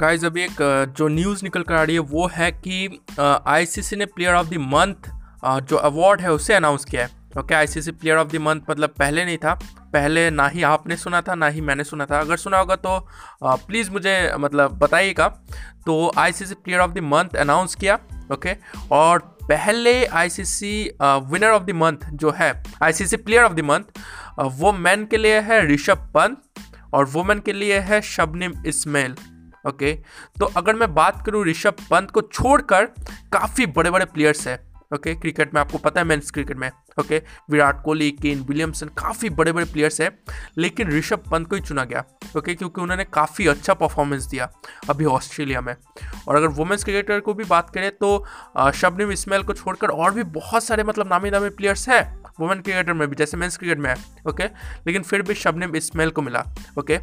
Guys अभी एक जो न्यूज़ निकल कर आ रही है, वो है कि आईसीसी ने प्लेयर ऑफ़ द मंथ जो अवार्ड है, उसे अनाउंस किया है। Okay ICC player of the month मतलब पहले नहीं था। पहले ना ही आपने सुना था, ना ही मैंने सुना था। अगर सुना होगा तो प्लीज़ मुझे मतलब बताइएगा। तो ICC player of the month announce किया ओके और पहले ICC winner of the month जो है ICC player of the month वो मैन के लिए है ऋषभ पंत, और वुमेन के लिए है शबनिम इस्माइल। ओके? तो अगर मैं बात करूँ ऋषभ पंत को छोड़कर, काफ़ी बड़े बड़े प्लेयर्स हैं, ओके? क्रिकेट में आपको पता है मेंस क्रिकेट में, okay? Virat Kohli, Kane Williamson, काफ़ी बड़े बड़े प्लेयर्स हैं, लेकिन ऋषभ पंत को ही चुना गया, ओके? क्योंकि उन्होंने काफ़ी अच्छा परफॉर्मेंस दिया अभी ऑस्ट्रेलिया में। और अगर वुमेंस क्रिकेटर को भी बात करें तो शबनम इस्माइल को छोड़कर और भी बहुत सारे मतलब नामी नामी प्लेयर्स हैं वुमेन क्रिकेटर में भी, जैसे मेंस क्रिकेट में है, ओके? लेकिन फिर भी शबनम इस्माइल को मिला, ओके?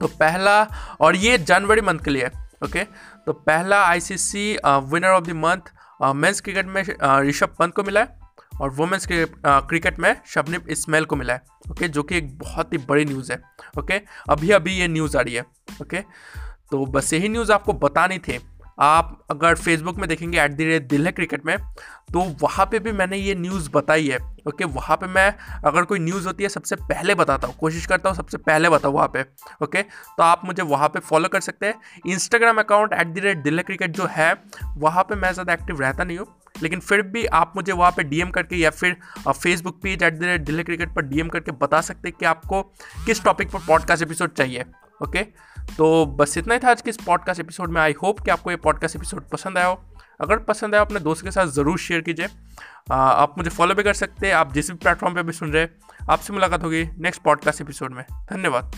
तो पहला, और ये जनवरी मंथ के लिए ओके तो पहला ICC winner of the month men's cricket में ऋषभ पंत को मिला है, और वुमेंस क्रिकेट में शबनिब इस्माइल को मिला है ओके जो कि एक बहुत ही बड़ी न्यूज़ है ओके अभी अभी ये न्यूज़ आ रही है ओके तो बस यही न्यूज़ आपको बतानी थी। आप अगर फेसबुक में देखेंगे एट दी रेट दिल है क्रिकेट में तो वहाँ पे भी मैंने ये न्यूज़ बताई है ओके वहाँ पे मैं अगर कोई न्यूज़ होती है, सबसे पहले बताता हूँ, कोशिश करता हूँ सबसे पहले बताऊँ वहाँ पे ओके तो आप मुझे वहाँ पे फॉलो कर सकते हैं। Instagram account at the rate दिल क्रिकेट जो है, वहाँ पे मैं ज़्यादा एक्टिव रहता नहीं हूँ, लेकिन फिर भी आप मुझे वहाँ पे डीएम करके या फिर Facebook page at the rate Delhi cricket पर डीएम करके बता सकते हैं कि आपको किस टॉपिक पर पॉडकास्ट एपिसोड चाहिए। ओके? तो बस इतना ही था आज के इस पॉडकास्ट एपिसोड में। आई होप कि आपको ये पॉडकास्ट एपिसोड पसंद आया हो। अगर पसंद आया अपने दोस्त के साथ ज़रूर शेयर कीजिए। आप मुझे फॉलो भी कर सकते हैं। आप जिस भी प्लेटफॉर्म पर भी सुन रहे आपसे मुलाकात होगी नेक्स्ट पॉडकास्ट एपिसोड में। धन्यवाद।